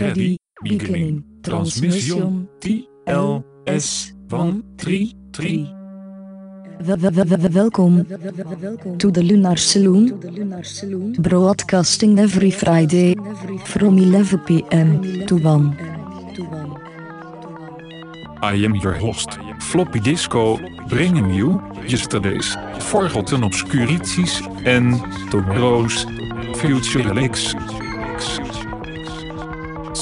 Ready, beginning, transmission, TLS, 1, 3, 3. Wel- wel- wel- wel- Welkom to the Lunar Saloon, broadcasting every Friday from 11 p.m. to 1. I am your host, Floppy Disco, bringing you yesterday's forgotten obscurities and tomorrow's future licks.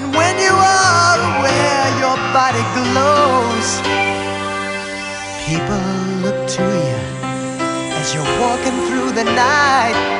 And when you are aware your body glows, people look to you as you're walking through the night.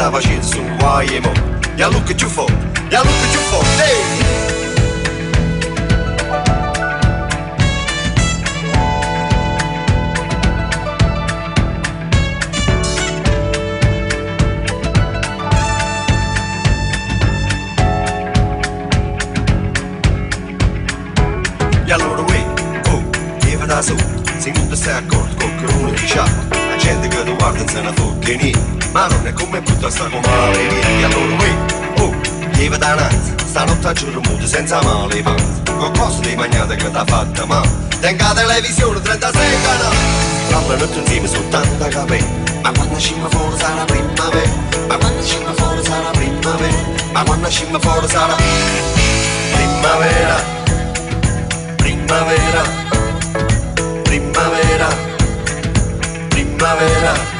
dawać Jezu Yeah, look at you for, yeah, look at you for, hey! Come brutta sta con male E allora qui, oh, lieva da nanzi Stanotte a giorno muto senza male panza Qualcosa di mangiate che t'ha fatta male Tenga televisione 36 canali. Parlano tutti insieme soltanto capelli Ma quando scimma fuori sarà primavera. Ma quando scimma fuori sarà primavera Ma quando scimma fuori sarà Primavera. Primavera. Primavera, primavera.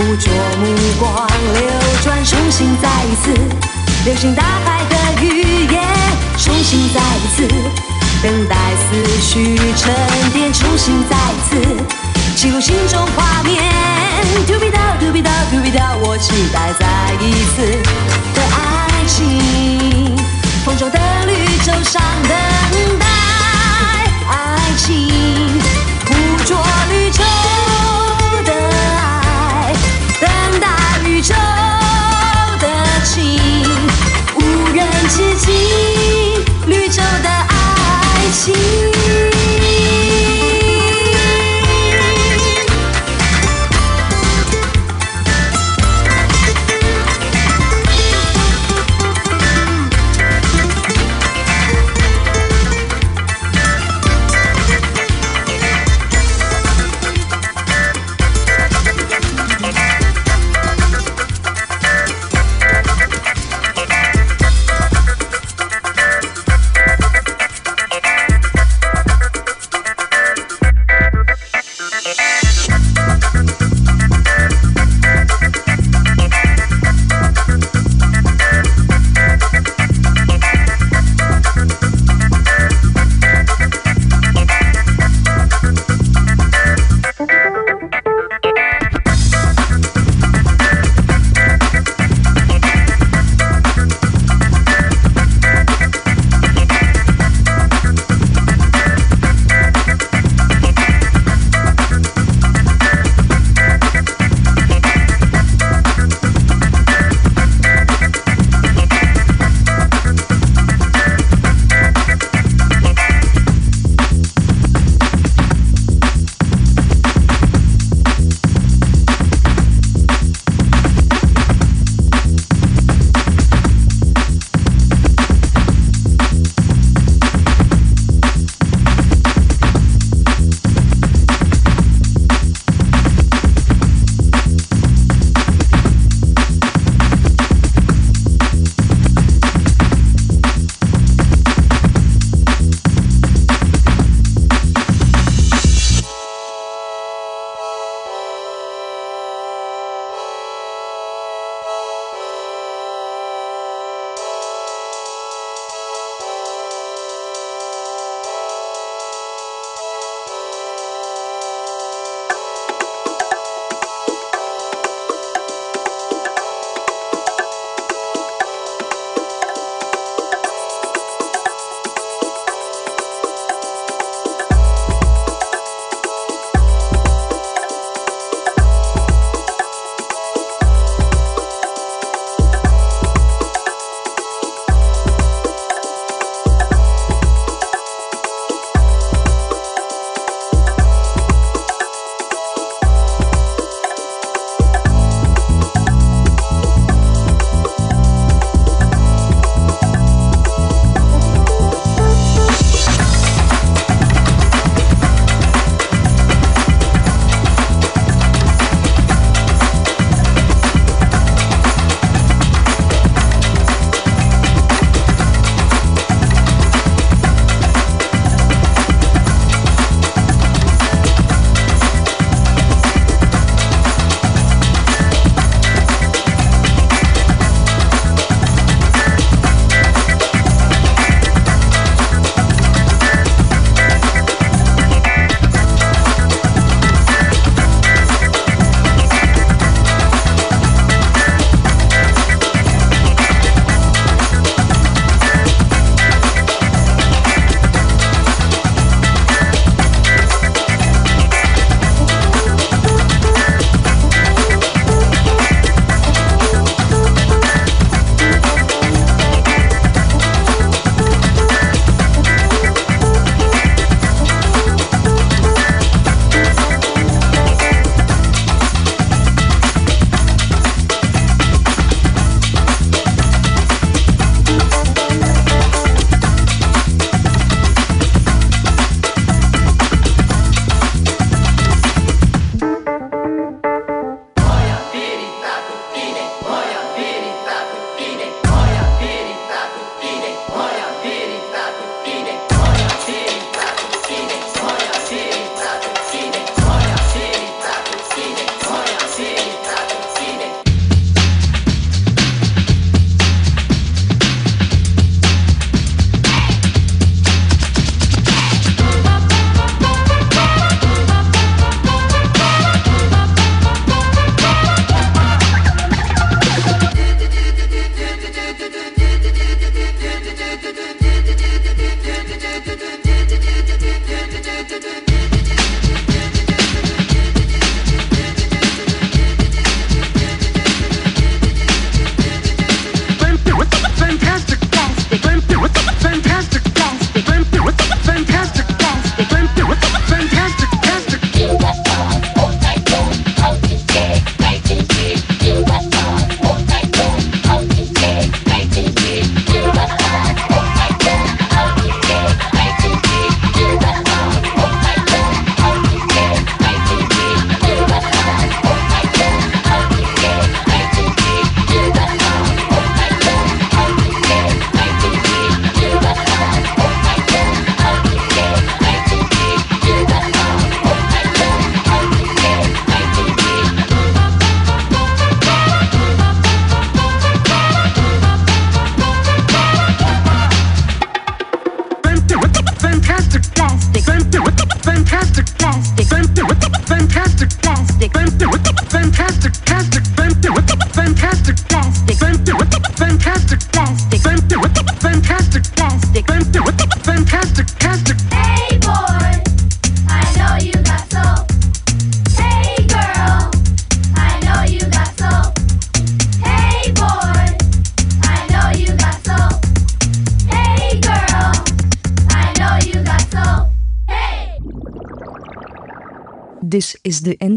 捕捉目光流转，重新再一次。流星大海的语言，重新再一次。等待思绪沉淀，重新再一次。记录心中画面。To be 到 To be 到 To be 到，我期待再一次。的爱情，风中的绿洲上等待爱情，捕捉绿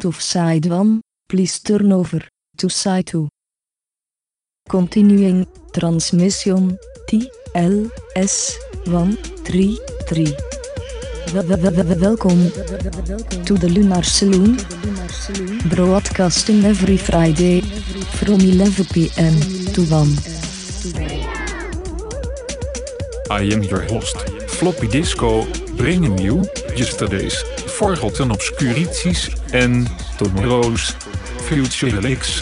of side 1. Please turn over to side 2. Continuing transmission T L S 1 3 3. Welkom to the Lunar Saloon. Broadcasting every Friday from 11 pm to 1. I am your host, Floppy Disco, bringing you yesterday's forgotten obscurities en tomorrow's future licks.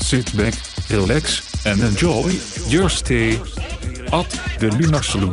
Sit back, relax and enjoy your stay at the Lunar Saloon.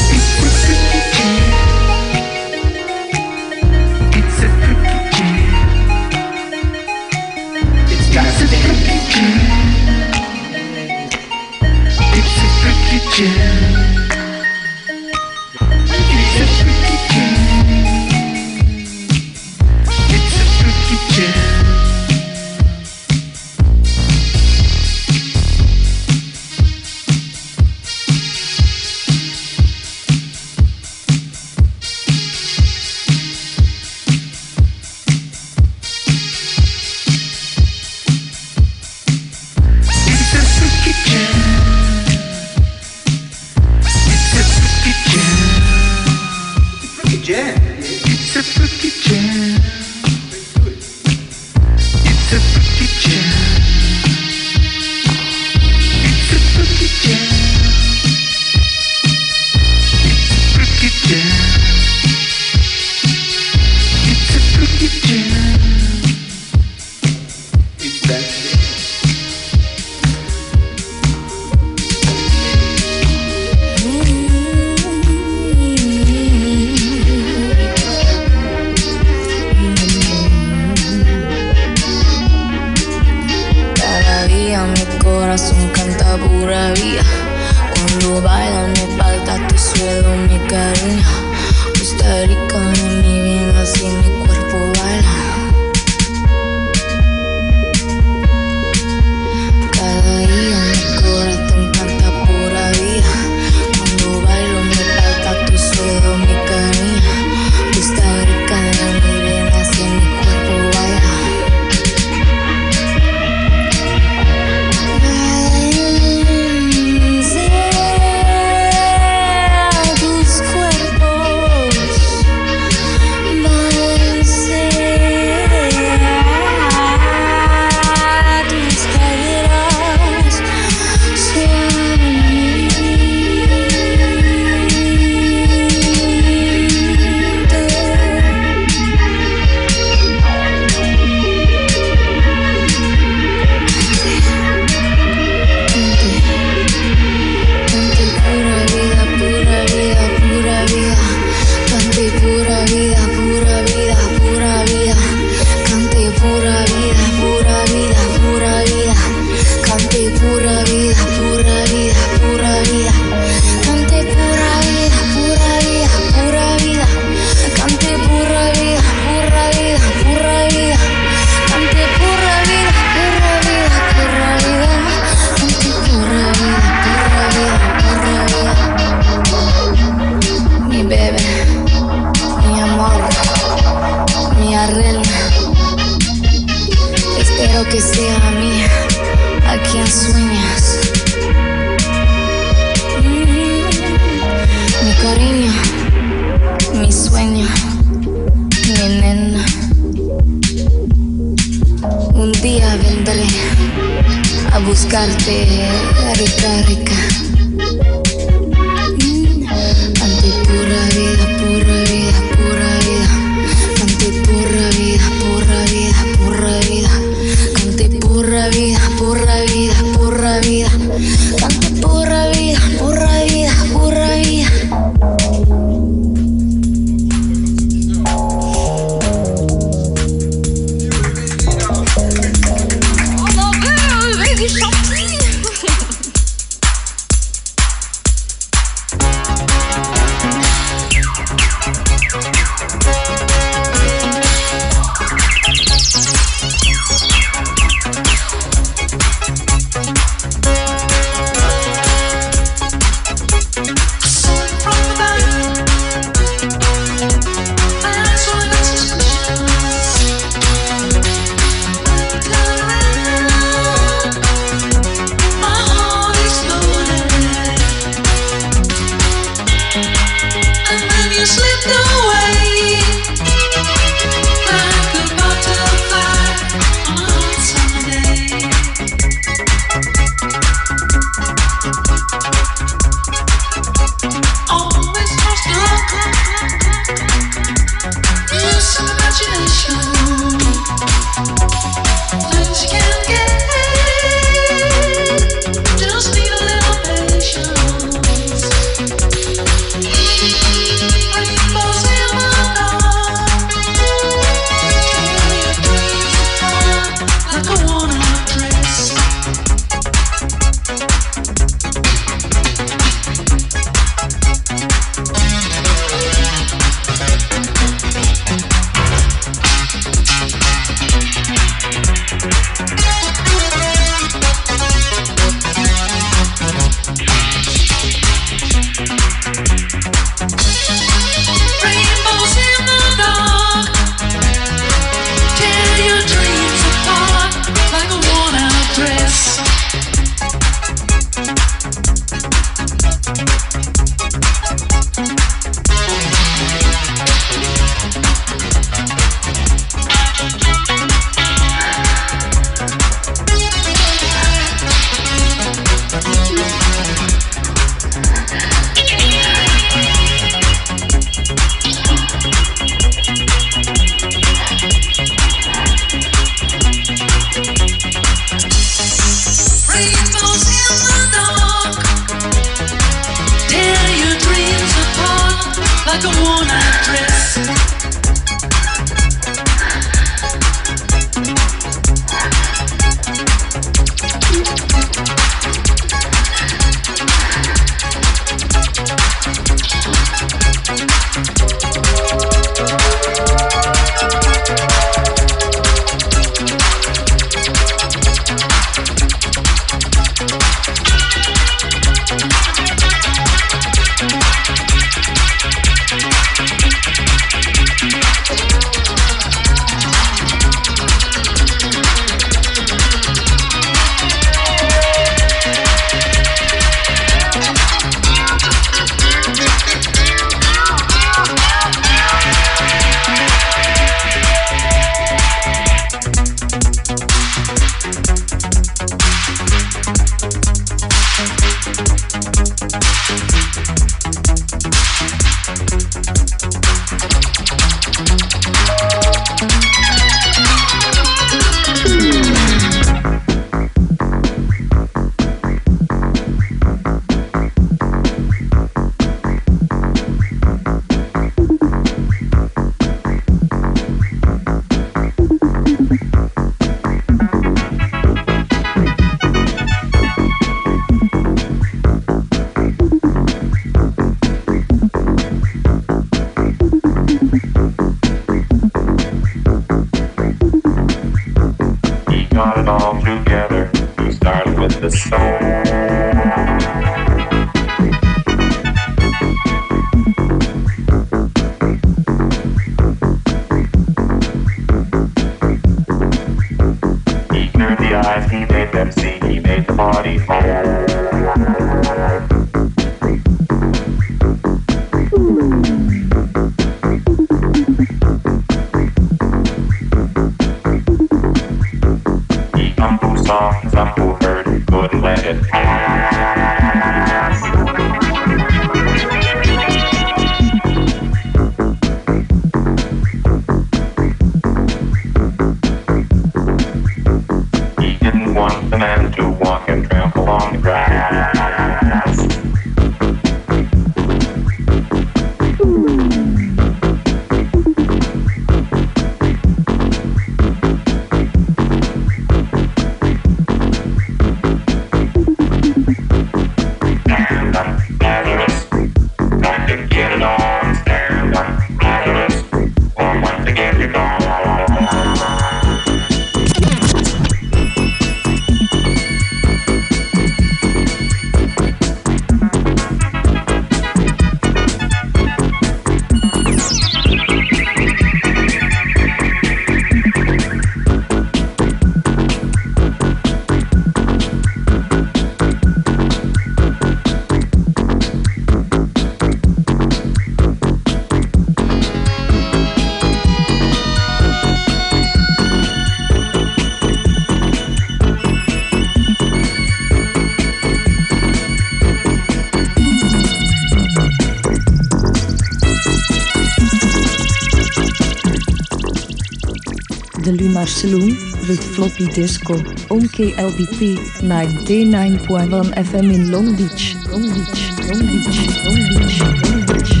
Saloon with Floppy Disco on KLBP 99.1 FM in Long Beach, Long Beach, Long Beach, Long Beach, Long Beach.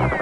you.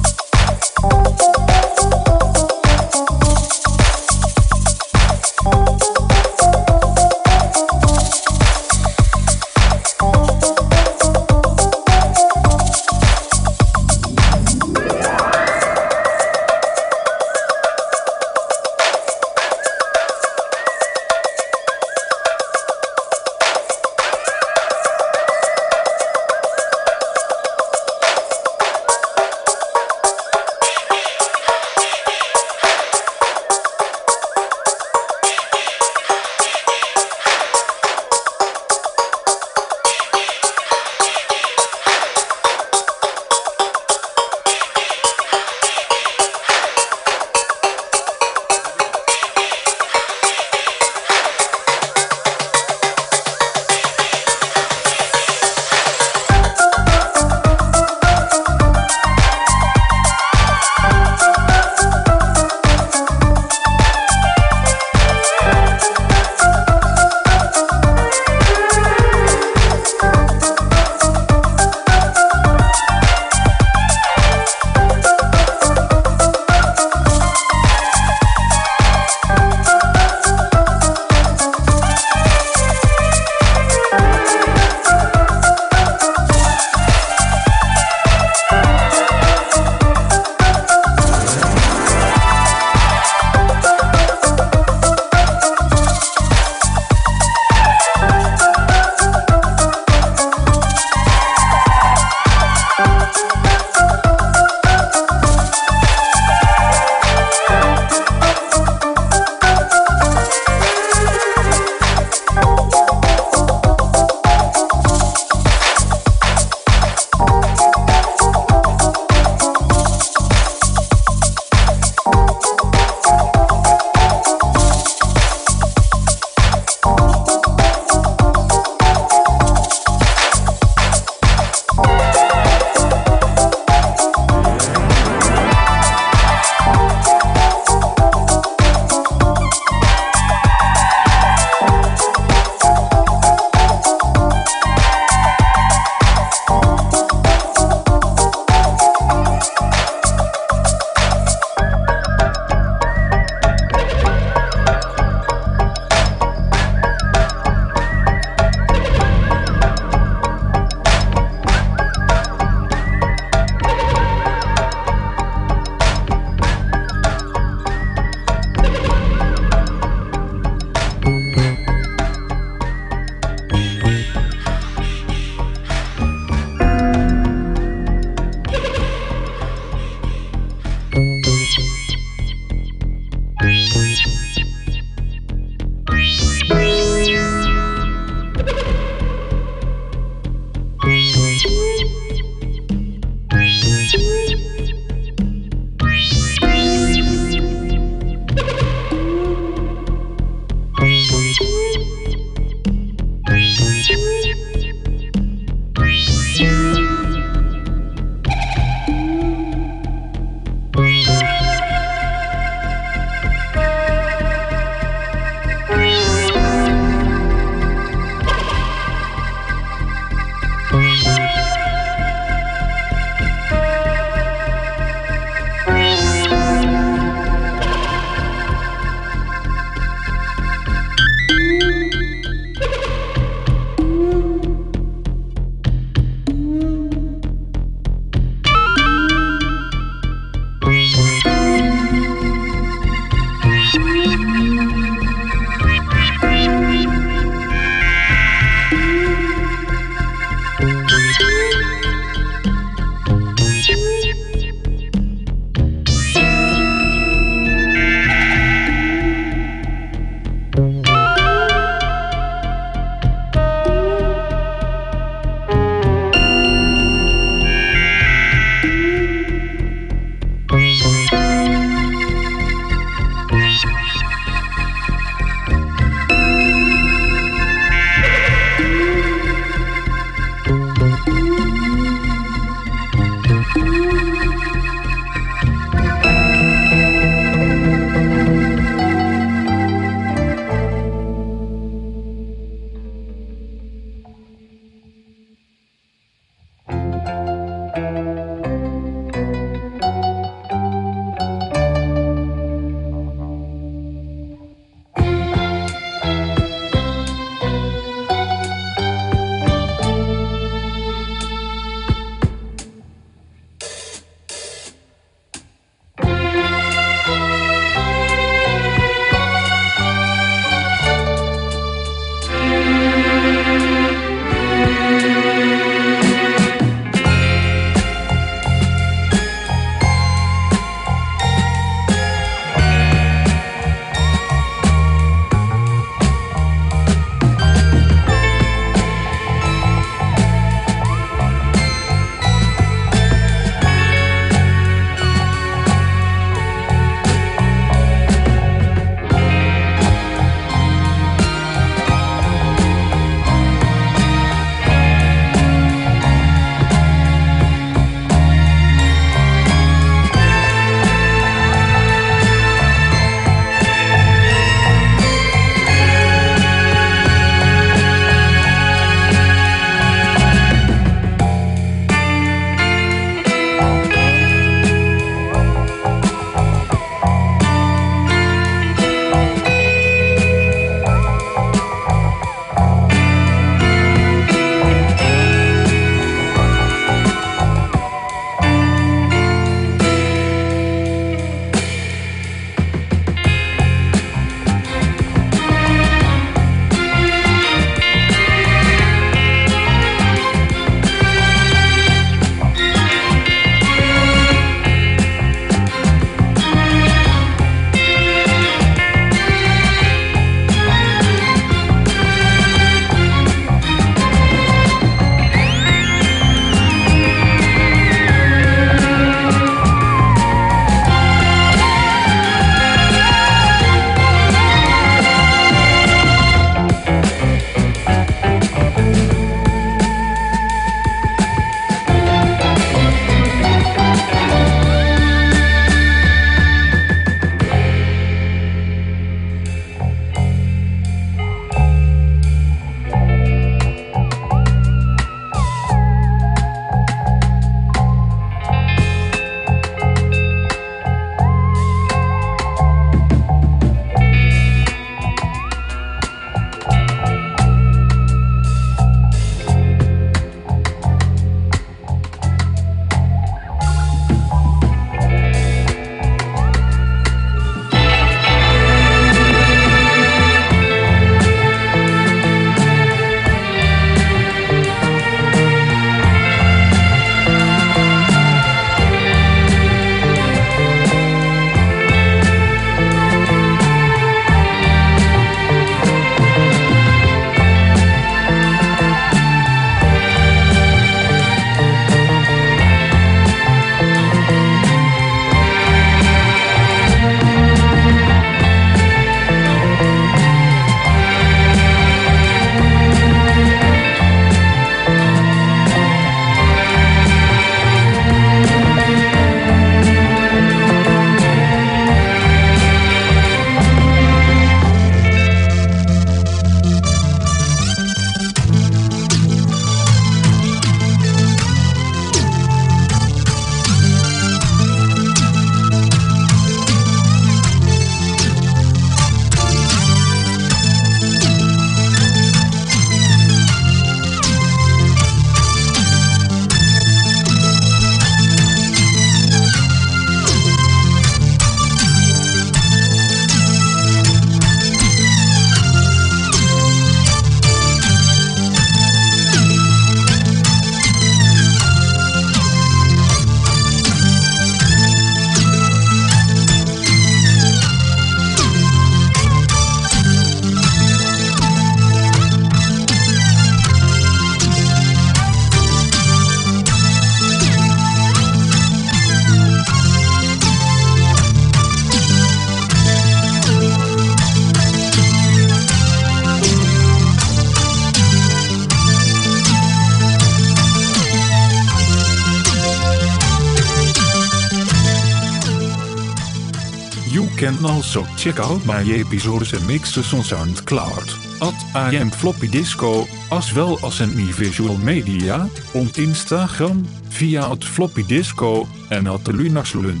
check out my episodes and mixes on SoundCloud. At am Floppy Disco, as well as in visual media, on Instagram, via at Floppy Disco en at de Lunaxlun.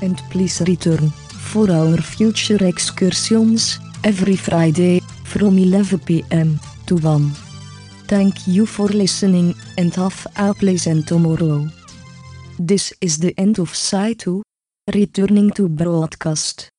And please return for our future excursions every Friday from 11 pm to 1. Thank you for listening and have a pleasant tomorrow. This is the end of Side 2. Returning to broadcast.